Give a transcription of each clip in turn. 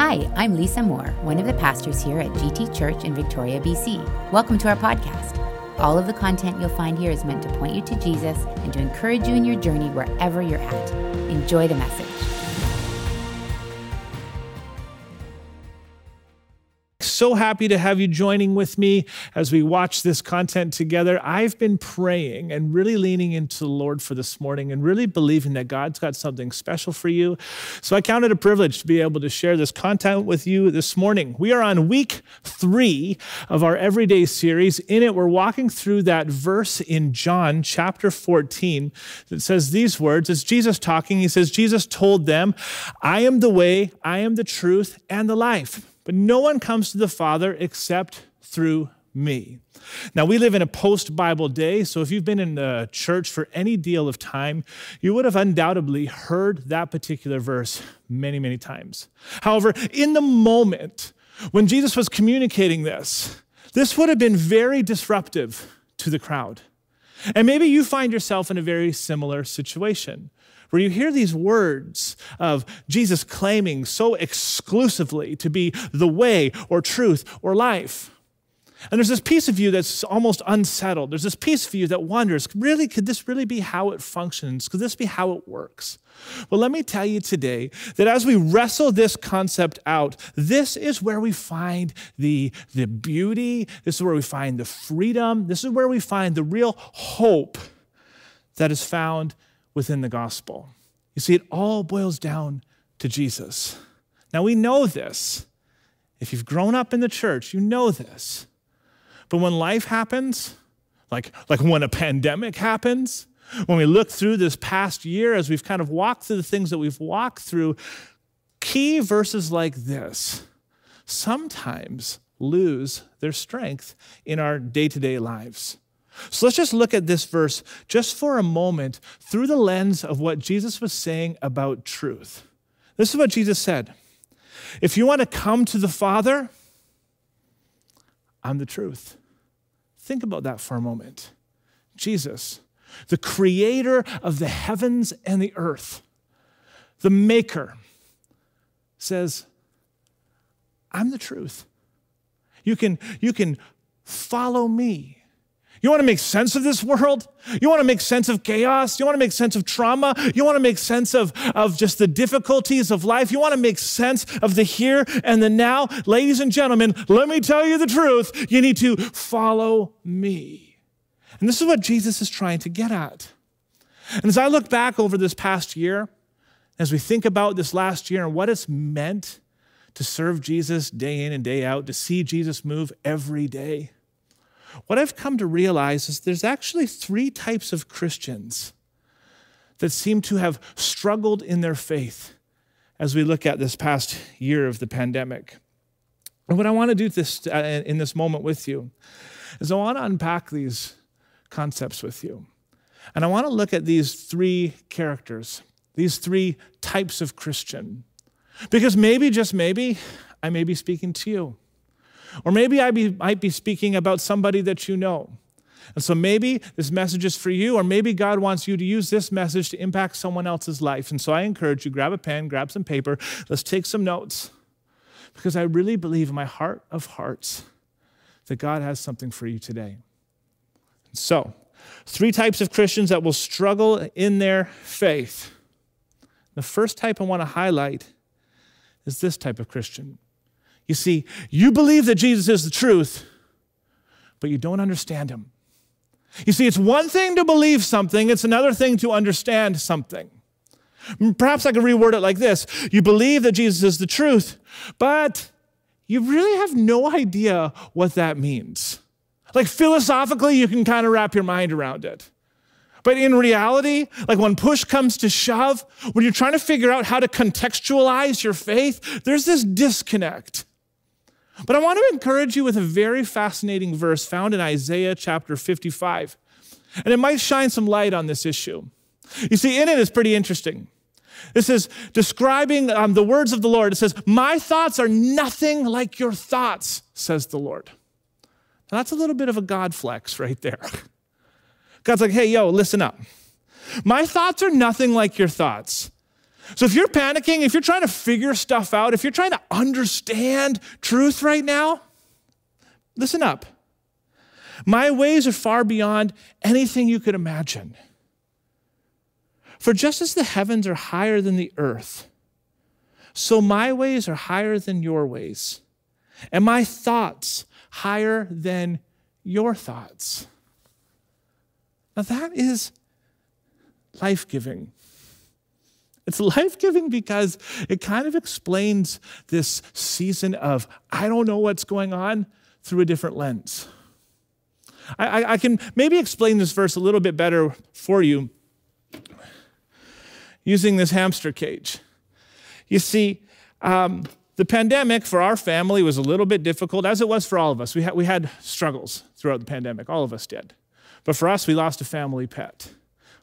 Hi, I'm Lisa Moore, one of the pastors here at GT Church in Victoria, BC. Welcome to our podcast. All of the content you'll find here is meant to point you to Jesus and to encourage you in your journey wherever you're at. Enjoy the message. So happy to have you joining with me as we watch this content together. I've been praying and really leaning into the Lord for this morning and really believing that God's got something special for you. So I count it a privilege to be able to share this content with you this morning. We are on week three of our everyday series. In it, we're walking through that verse in John chapter 14 that says these words. It's Jesus talking. He says, Jesus told them, I am the way, I am the truth, and the life. But no one comes to the Father except through me. Now, we live in a post Bible day, so if you've been in the church for any deal of time, you would have undoubtedly heard that particular verse many, many times. However, in the moment when Jesus was communicating this, this would have been very disruptive to the crowd. And maybe you find yourself in a very similar situation where you hear these words of Jesus claiming so exclusively to be the way or truth or life. And there's this piece of you that's almost unsettled. There's this piece of you that wonders really, could this really be how it functions? Could this be how it works? Well, let me tell you today that as we wrestle this concept out, this is where we find the, the beauty, this is where we find the freedom, this is where we find the real hope that is found within the gospel. You see, it all boils down to Jesus. Now, we know this. If you've grown up in the church, you know this. But when life happens, like, like when a pandemic happens, when we look through this past year, as we've kind of walked through the things that we've walked through, key verses like this sometimes lose their strength in our day to day lives. So let's just look at this verse just for a moment through the lens of what Jesus was saying about truth. This is what Jesus said If you want to come to the Father, I'm the truth. Think about that for a moment. Jesus, the creator of the heavens and the earth, the maker, says, I'm the truth. You can, you can follow me you want to make sense of this world? You want to make sense of chaos? You want to make sense of trauma? You want to make sense of, of just the difficulties of life? You want to make sense of the here and the now? Ladies and gentlemen, let me tell you the truth. You need to follow me. And this is what Jesus is trying to get at. And as I look back over this past year, as we think about this last year and what it's meant to serve Jesus day in and day out, to see Jesus move every day what I've come to realize is there's actually three types of Christians that seem to have struggled in their faith as we look at this past year of the pandemic. And what I want to do this, uh, in this moment with you is I want to unpack these concepts with you. And I want to look at these three characters, these three types of Christian. Because maybe, just maybe, I may be speaking to you. Or maybe I be, might be speaking about somebody that you know. And so maybe this message is for you, or maybe God wants you to use this message to impact someone else's life. And so I encourage you grab a pen, grab some paper, let's take some notes. Because I really believe in my heart of hearts that God has something for you today. So, three types of Christians that will struggle in their faith. The first type I want to highlight is this type of Christian. You see, you believe that Jesus is the truth, but you don't understand him. You see, it's one thing to believe something, it's another thing to understand something. Perhaps I could reword it like this You believe that Jesus is the truth, but you really have no idea what that means. Like philosophically, you can kind of wrap your mind around it. But in reality, like when push comes to shove, when you're trying to figure out how to contextualize your faith, there's this disconnect. But I want to encourage you with a very fascinating verse found in Isaiah chapter 55. And it might shine some light on this issue. You see, in it is pretty interesting. This is describing um, the words of the Lord. It says, My thoughts are nothing like your thoughts, says the Lord. Now, that's a little bit of a God flex right there. God's like, Hey, yo, listen up. My thoughts are nothing like your thoughts. So if you're panicking, if you're trying to figure stuff out, if you're trying to understand truth right now, listen up. My ways are far beyond anything you could imagine. For just as the heavens are higher than the earth, so my ways are higher than your ways, and my thoughts higher than your thoughts. Now that is life giving. It's life giving because it kind of explains this season of, I don't know what's going on, through a different lens. I, I, I can maybe explain this verse a little bit better for you using this hamster cage. You see, um, the pandemic for our family was a little bit difficult, as it was for all of us. We had, we had struggles throughout the pandemic, all of us did. But for us, we lost a family pet.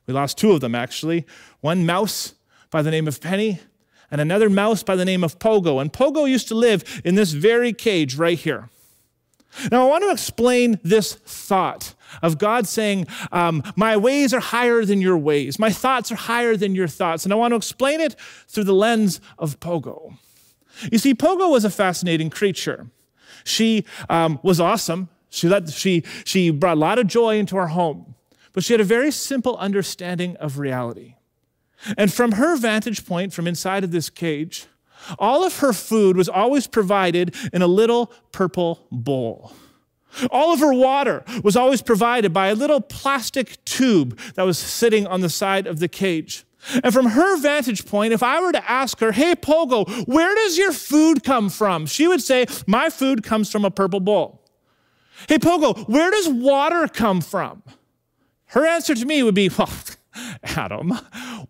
We lost two of them, actually one mouse by the name of Penny, and another mouse by the name of Pogo. And Pogo used to live in this very cage right here. Now, I want to explain this thought of God saying, um, My ways are higher than your ways, my thoughts are higher than your thoughts. And I want to explain it through the lens of Pogo. You see, Pogo was a fascinating creature. She um, was awesome. She, let, she, she brought a lot of joy into our home, but she had a very simple understanding of reality. And from her vantage point, from inside of this cage, all of her food was always provided in a little purple bowl. All of her water was always provided by a little plastic tube that was sitting on the side of the cage. And from her vantage point, if I were to ask her, hey, Pogo, where does your food come from? She would say, my food comes from a purple bowl. Hey, Pogo, where does water come from? Her answer to me would be, well, Adam,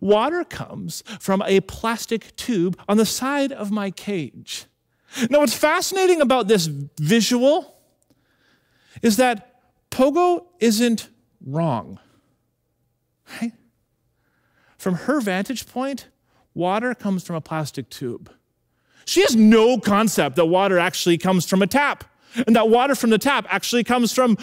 water comes from a plastic tube on the side of my cage. Now, what's fascinating about this visual is that Pogo isn't wrong. Right? From her vantage point, water comes from a plastic tube. She has no concept that water actually comes from a tap, and that water from the tap actually comes from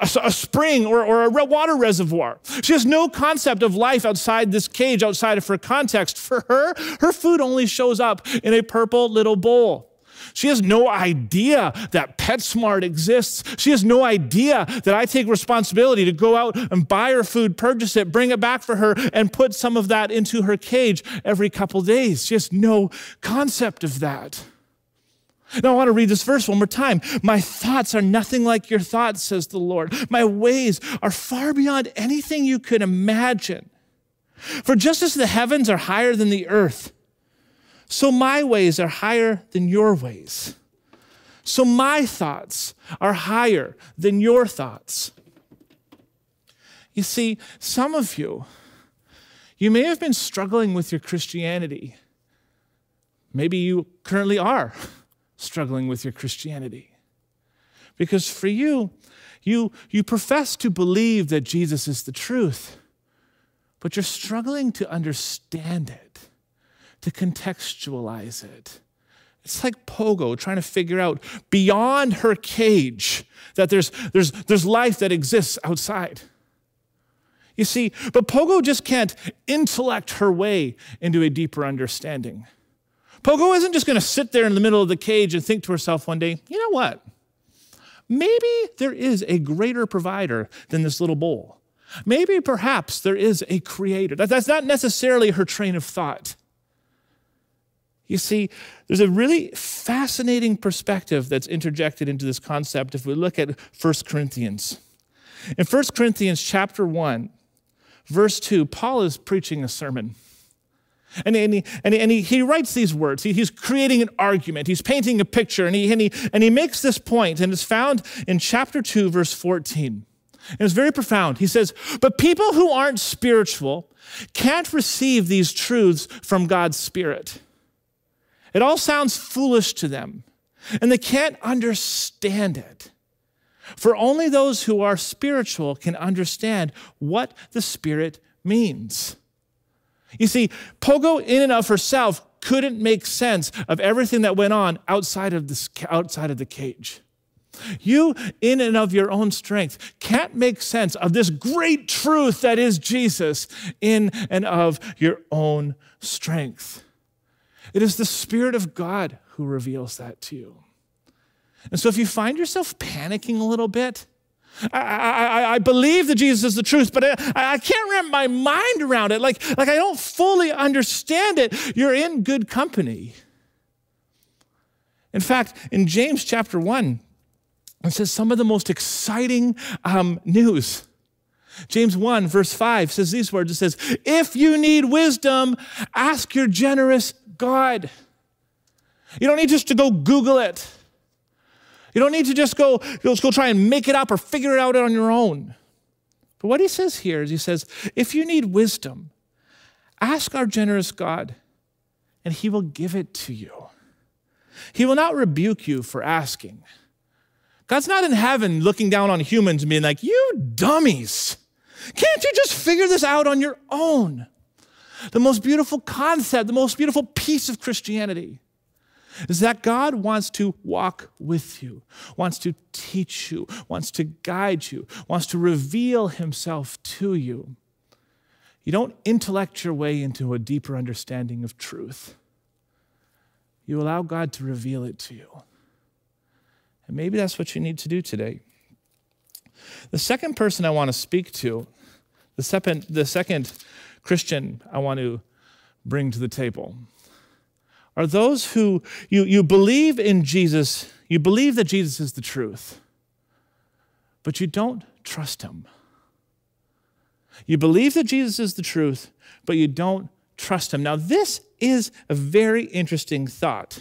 a, spring or, or a water reservoir. She has no concept of life outside this cage, outside of her context. For her, her food only shows up in a purple little bowl. She has no idea that PetSmart exists. She has no idea that I take responsibility to go out and buy her food, purchase it, bring it back for her, and put some of that into her cage every couple days. She has no concept of that. Now, I want to read this verse one more time. My thoughts are nothing like your thoughts, says the Lord. My ways are far beyond anything you could imagine. For just as the heavens are higher than the earth, so my ways are higher than your ways. So my thoughts are higher than your thoughts. You see, some of you, you may have been struggling with your Christianity. Maybe you currently are struggling with your Christianity. Because for you, you, you profess to believe that Jesus is the truth, but you're struggling to understand it, to contextualize it. It's like Pogo trying to figure out beyond her cage that there's, there's, there's life that exists outside. You see, but Pogo just can't intellect her way into a deeper understanding. Pogo isn't just going to sit there in the middle of the cage and think to herself one day, you know what? Maybe there is a greater provider than this little bowl. Maybe perhaps there is a creator. That's not necessarily her train of thought. You see, there's a really fascinating perspective that's interjected into this concept if we look at 1 Corinthians. In 1 Corinthians chapter 1, verse 2, Paul is preaching a sermon. And, and, he, and, he, and he, he writes these words. He, he's creating an argument. He's painting a picture. And he, and, he, and he makes this point, and it's found in chapter 2, verse 14. And it's very profound. He says, But people who aren't spiritual can't receive these truths from God's Spirit. It all sounds foolish to them, and they can't understand it. For only those who are spiritual can understand what the Spirit means. You see, Pogo, in and of herself, couldn't make sense of everything that went on outside of, this, outside of the cage. You, in and of your own strength, can't make sense of this great truth that is Jesus in and of your own strength. It is the Spirit of God who reveals that to you. And so if you find yourself panicking a little bit, I, I, I, believe that Jesus is the truth, but I, I can't wrap my mind around it. Like, like I don't fully understand it. You're in good company. In fact, in James chapter 1, it says some of the most exciting um, news. James 1, verse 5 says these words It says, If you need wisdom, ask your generous God. You don't need just to go Google it. You don't need to just go, go try and make it up or figure it out on your own. But what he says here is he says, if you need wisdom, ask our generous God, and he will give it to you. He will not rebuke you for asking. God's not in heaven looking down on humans and being like, you dummies. Can't you just figure this out on your own? The most beautiful concept, the most beautiful piece of Christianity is that God wants to walk with you, wants to teach you, wants to guide you, wants to reveal himself to you. You don't intellect your way into a deeper understanding of truth. You allow God to reveal it to you. And maybe that's what you need to do today. The second person I want to speak to, the second, the second Christian I want to bring to the table, are those who you, you believe in Jesus, you believe that Jesus is the truth, but you don't trust him. You believe that Jesus is the truth, but you don't trust him. Now, this is a very interesting thought.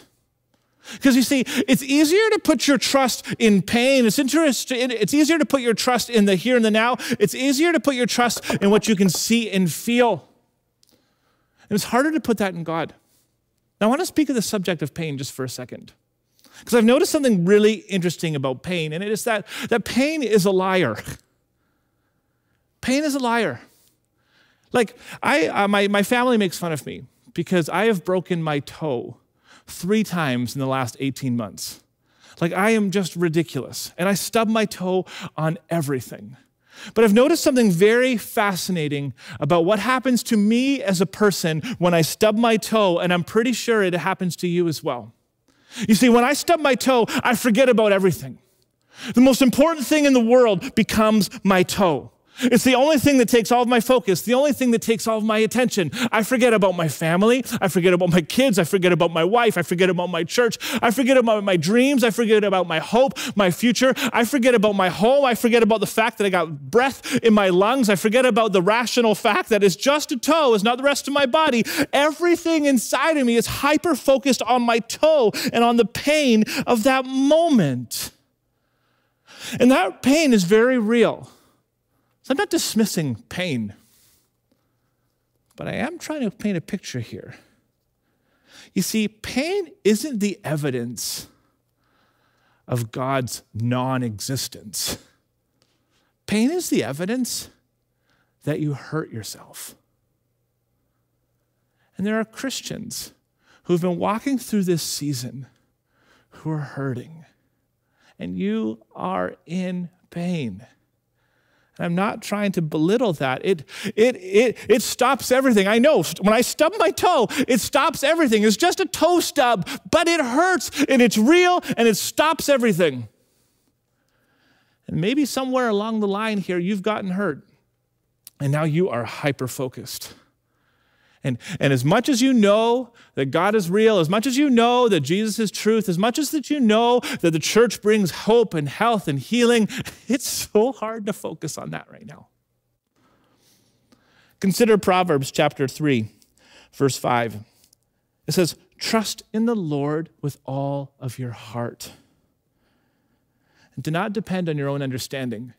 Because you see, it's easier to put your trust in pain. It's, interesting, it's easier to put your trust in the here and the now. It's easier to put your trust in what you can see and feel. And it's harder to put that in God. Now, I want to speak of the subject of pain just for a second. Because I've noticed something really interesting about pain, and it is that, that pain is a liar. pain is a liar. Like, I, uh, my, my family makes fun of me because I have broken my toe three times in the last 18 months. Like, I am just ridiculous. And I stub my toe on everything. But I've noticed something very fascinating about what happens to me as a person when I stub my toe, and I'm pretty sure it happens to you as well. You see, when I stub my toe, I forget about everything. The most important thing in the world becomes my toe. It's the only thing that takes all of my focus, the only thing that takes all of my attention. I forget about my family. I forget about my kids. I forget about my wife. I forget about my church. I forget about my dreams. I forget about my hope, my future. I forget about my home. I forget about the fact that I got breath in my lungs. I forget about the rational fact that it's just a toe, it's not the rest of my body. Everything inside of me is hyper focused on my toe and on the pain of that moment. And that pain is very real. So I'm not dismissing pain, but I am trying to paint a picture here. You see, pain isn't the evidence of God's non existence. Pain is the evidence that you hurt yourself. And there are Christians who've been walking through this season who are hurting, and you are in pain. I'm not trying to belittle that. It, it, it, it stops everything. I know when I stub my toe, it stops everything. It's just a toe stub, but it hurts and it's real and it stops everything. And maybe somewhere along the line here, you've gotten hurt and now you are hyper focused. And, and as much as you know that God is real, as much as you know that Jesus is truth, as much as that you know that the church brings hope and health and healing, it's so hard to focus on that right now. Consider Proverbs chapter 3, verse 5. It says, Trust in the Lord with all of your heart. And do not depend on your own understanding.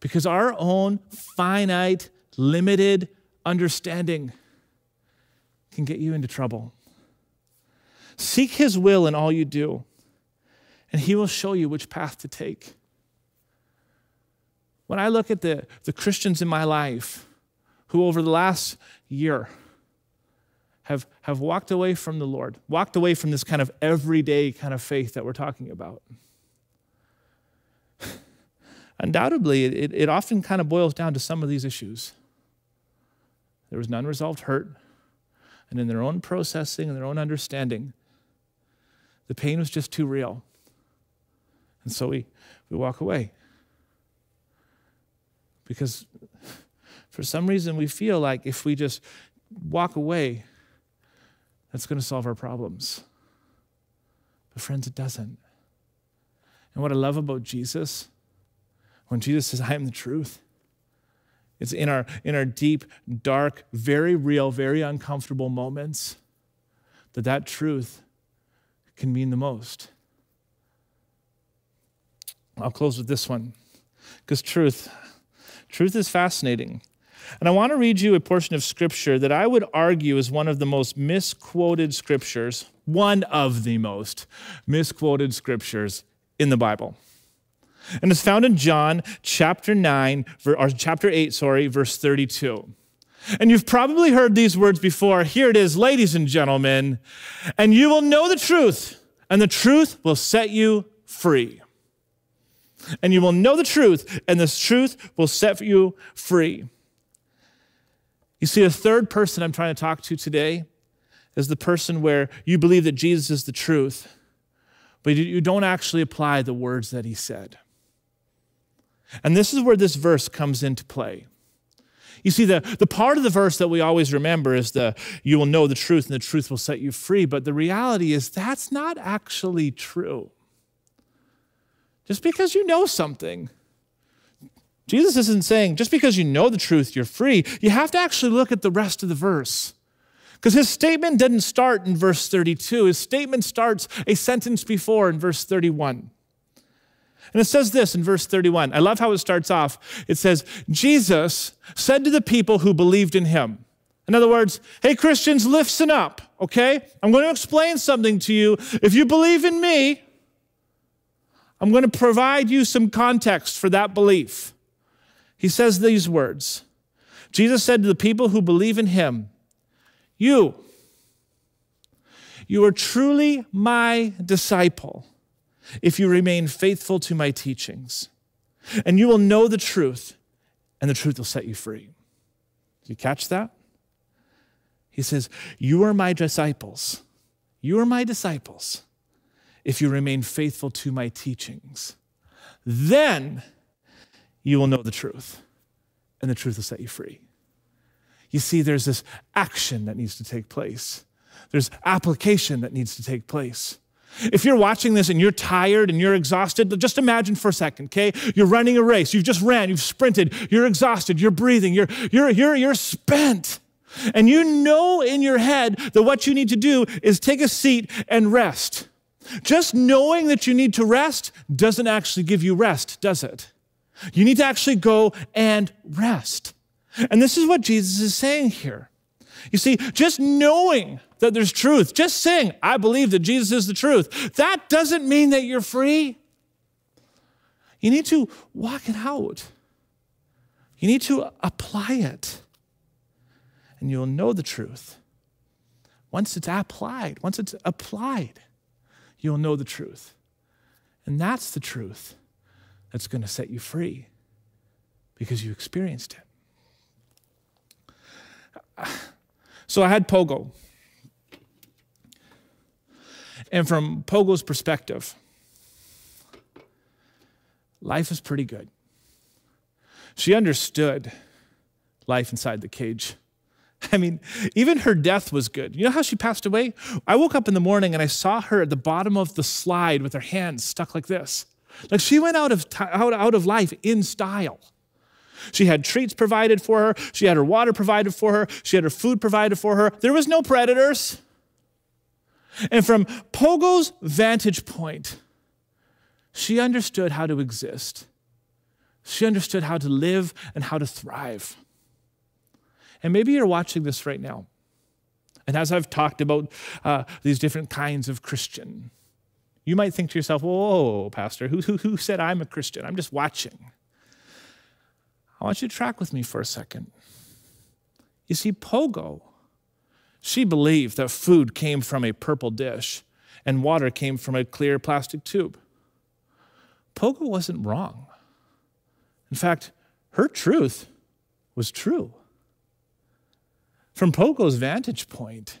Because our own finite, limited understanding can get you into trouble. Seek His will in all you do, and He will show you which path to take. When I look at the, the Christians in my life who, over the last year, have, have walked away from the Lord, walked away from this kind of everyday kind of faith that we're talking about, undoubtedly, it, it often kind of boils down to some of these issues. There was an unresolved hurt, and in their own processing and their own understanding, the pain was just too real. And so we, we walk away. Because for some reason, we feel like if we just walk away, that's going to solve our problems. But, friends, it doesn't. And what I love about Jesus, when Jesus says, I am the truth, it's in our, in our deep, dark, very real, very uncomfortable moments that that truth can mean the most. I'll close with this one because truth, truth is fascinating. And I want to read you a portion of scripture that I would argue is one of the most misquoted scriptures, one of the most misquoted scriptures in the Bible. And it's found in John chapter 9, or chapter 8, sorry, verse 32. And you've probably heard these words before. Here it is, ladies and gentlemen. And you will know the truth, and the truth will set you free. And you will know the truth, and this truth will set you free. You see, the third person I'm trying to talk to today is the person where you believe that Jesus is the truth, but you don't actually apply the words that he said. And this is where this verse comes into play. You see, the, the part of the verse that we always remember is the you will know the truth and the truth will set you free. But the reality is that's not actually true. Just because you know something, Jesus isn't saying just because you know the truth, you're free. You have to actually look at the rest of the verse. Because his statement didn't start in verse 32, his statement starts a sentence before in verse 31. And it says this in verse 31. I love how it starts off. It says, Jesus said to the people who believed in him, in other words, hey, Christians, listen up, okay? I'm going to explain something to you. If you believe in me, I'm going to provide you some context for that belief. He says these words Jesus said to the people who believe in him, You, you are truly my disciple if you remain faithful to my teachings. And you will know the truth, and the truth will set you free. You catch that? He says, You are my disciples. You are my disciples if you remain faithful to my teachings. Then you will know the truth, and the truth will set you free. You see, there's this action that needs to take place, there's application that needs to take place. If you're watching this and you're tired and you're exhausted, just imagine for a second, okay? You're running a race. You've just ran, you've sprinted, you're exhausted, you're breathing, you're, you're, you're, you're spent. And you know in your head that what you need to do is take a seat and rest. Just knowing that you need to rest doesn't actually give you rest, does it? You need to actually go and rest. And this is what Jesus is saying here. You see, just knowing that there's truth, just saying, I believe that Jesus is the truth, that doesn't mean that you're free. You need to walk it out, you need to apply it, and you'll know the truth. Once it's applied, once it's applied, you'll know the truth. And that's the truth that's going to set you free because you experienced it. So I had Pogo. And from Pogo's perspective, life is pretty good. She understood life inside the cage. I mean, even her death was good. You know how she passed away? I woke up in the morning and I saw her at the bottom of the slide with her hands stuck like this. Like she went out of, out, out of life in style. She had treats provided for her. She had her water provided for her. She had her food provided for her. There was no predators. And from Pogo's vantage point, she understood how to exist. She understood how to live and how to thrive. And maybe you're watching this right now. And as I've talked about uh, these different kinds of Christian, you might think to yourself, whoa, Pastor, who, who, who said I'm a Christian? I'm just watching. I want you to track with me for a second. You see, Pogo, she believed that food came from a purple dish and water came from a clear plastic tube. Pogo wasn't wrong. In fact, her truth was true. From Pogo's vantage point,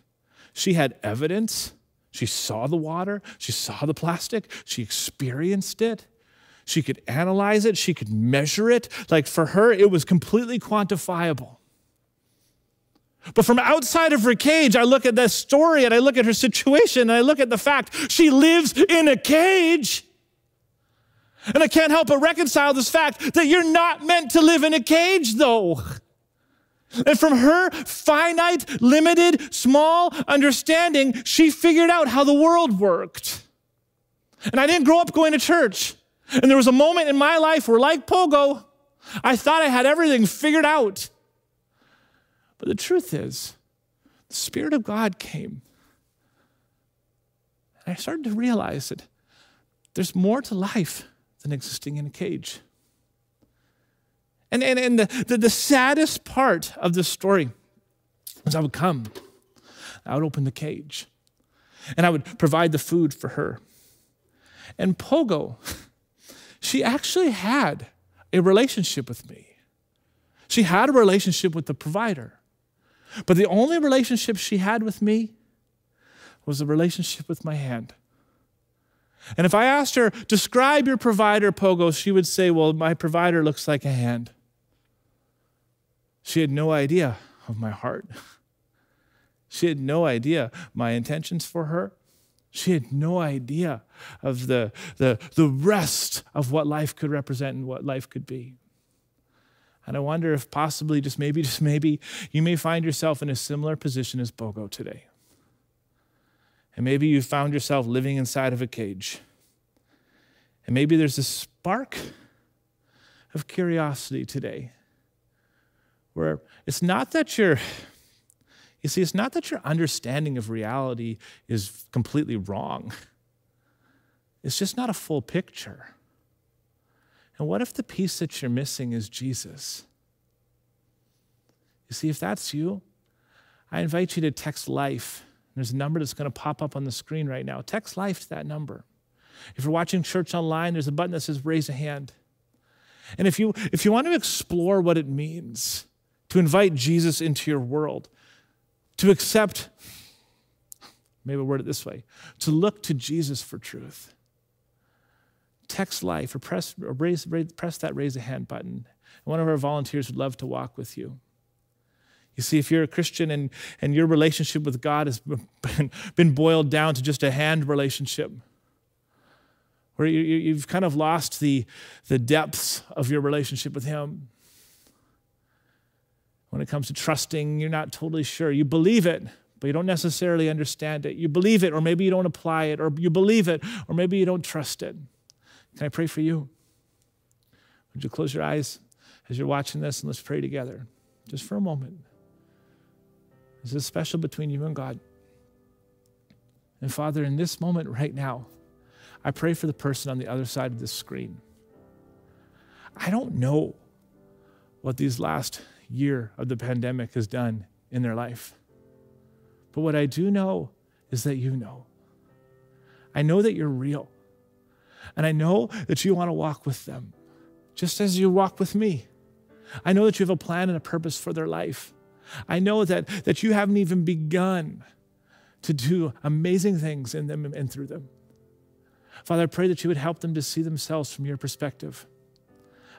she had evidence. She saw the water, she saw the plastic, she experienced it. She could analyze it, she could measure it. Like for her, it was completely quantifiable. But from outside of her cage, I look at this story and I look at her situation and I look at the fact she lives in a cage. And I can't help but reconcile this fact that you're not meant to live in a cage, though. And from her finite, limited, small understanding, she figured out how the world worked. And I didn't grow up going to church. And there was a moment in my life where, like Pogo, I thought I had everything figured out. But the truth is, the Spirit of God came. And I started to realize that there's more to life than existing in a cage. And, and, and the, the, the saddest part of this story is I would come, I would open the cage, and I would provide the food for her. And Pogo, she actually had a relationship with me. She had a relationship with the provider. But the only relationship she had with me was a relationship with my hand. And if I asked her, describe your provider, Pogo, she would say, well, my provider looks like a hand. She had no idea of my heart. She had no idea my intentions for her. She had no idea of the, the, the rest of what life could represent and what life could be. And I wonder if possibly, just maybe, just maybe, you may find yourself in a similar position as Pogo today. And maybe you found yourself living inside of a cage. And maybe there's a spark of curiosity today where it's not that you're, you see, it's not that your understanding of reality is completely wrong, it's just not a full picture. And what if the piece that you're missing is Jesus? You see, if that's you, I invite you to text life there's a number that's going to pop up on the screen right now. Text life to that number. If you're watching church online, there's a button that says raise a hand. And if you, if you want to explore what it means to invite Jesus into your world, to accept, maybe word it this way, to look to Jesus for truth, text life or press, or raise, raise, press that raise a hand button. One of our volunteers would love to walk with you. You see, if you're a Christian and, and your relationship with God has been, been boiled down to just a hand relationship, where you, you've kind of lost the, the depths of your relationship with Him. When it comes to trusting, you're not totally sure. You believe it, but you don't necessarily understand it. You believe it, or maybe you don't apply it, or you believe it, or maybe you don't trust it. Can I pray for you? Would you close your eyes as you're watching this and let's pray together just for a moment. This is special between you and God. And Father, in this moment right now, I pray for the person on the other side of this screen. I don't know what these last year of the pandemic has done in their life. But what I do know is that you know. I know that you're real. And I know that you want to walk with them, just as you walk with me. I know that you have a plan and a purpose for their life. I know that, that you haven't even begun to do amazing things in them and through them. Father, I pray that you would help them to see themselves from your perspective.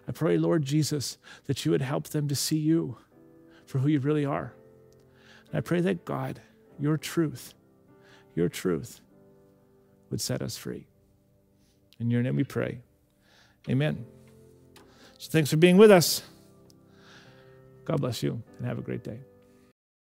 I pray, Lord Jesus, that you would help them to see you for who you really are. And I pray that God, your truth, your truth would set us free. In your name we pray. Amen. So thanks for being with us. God bless you and have a great day.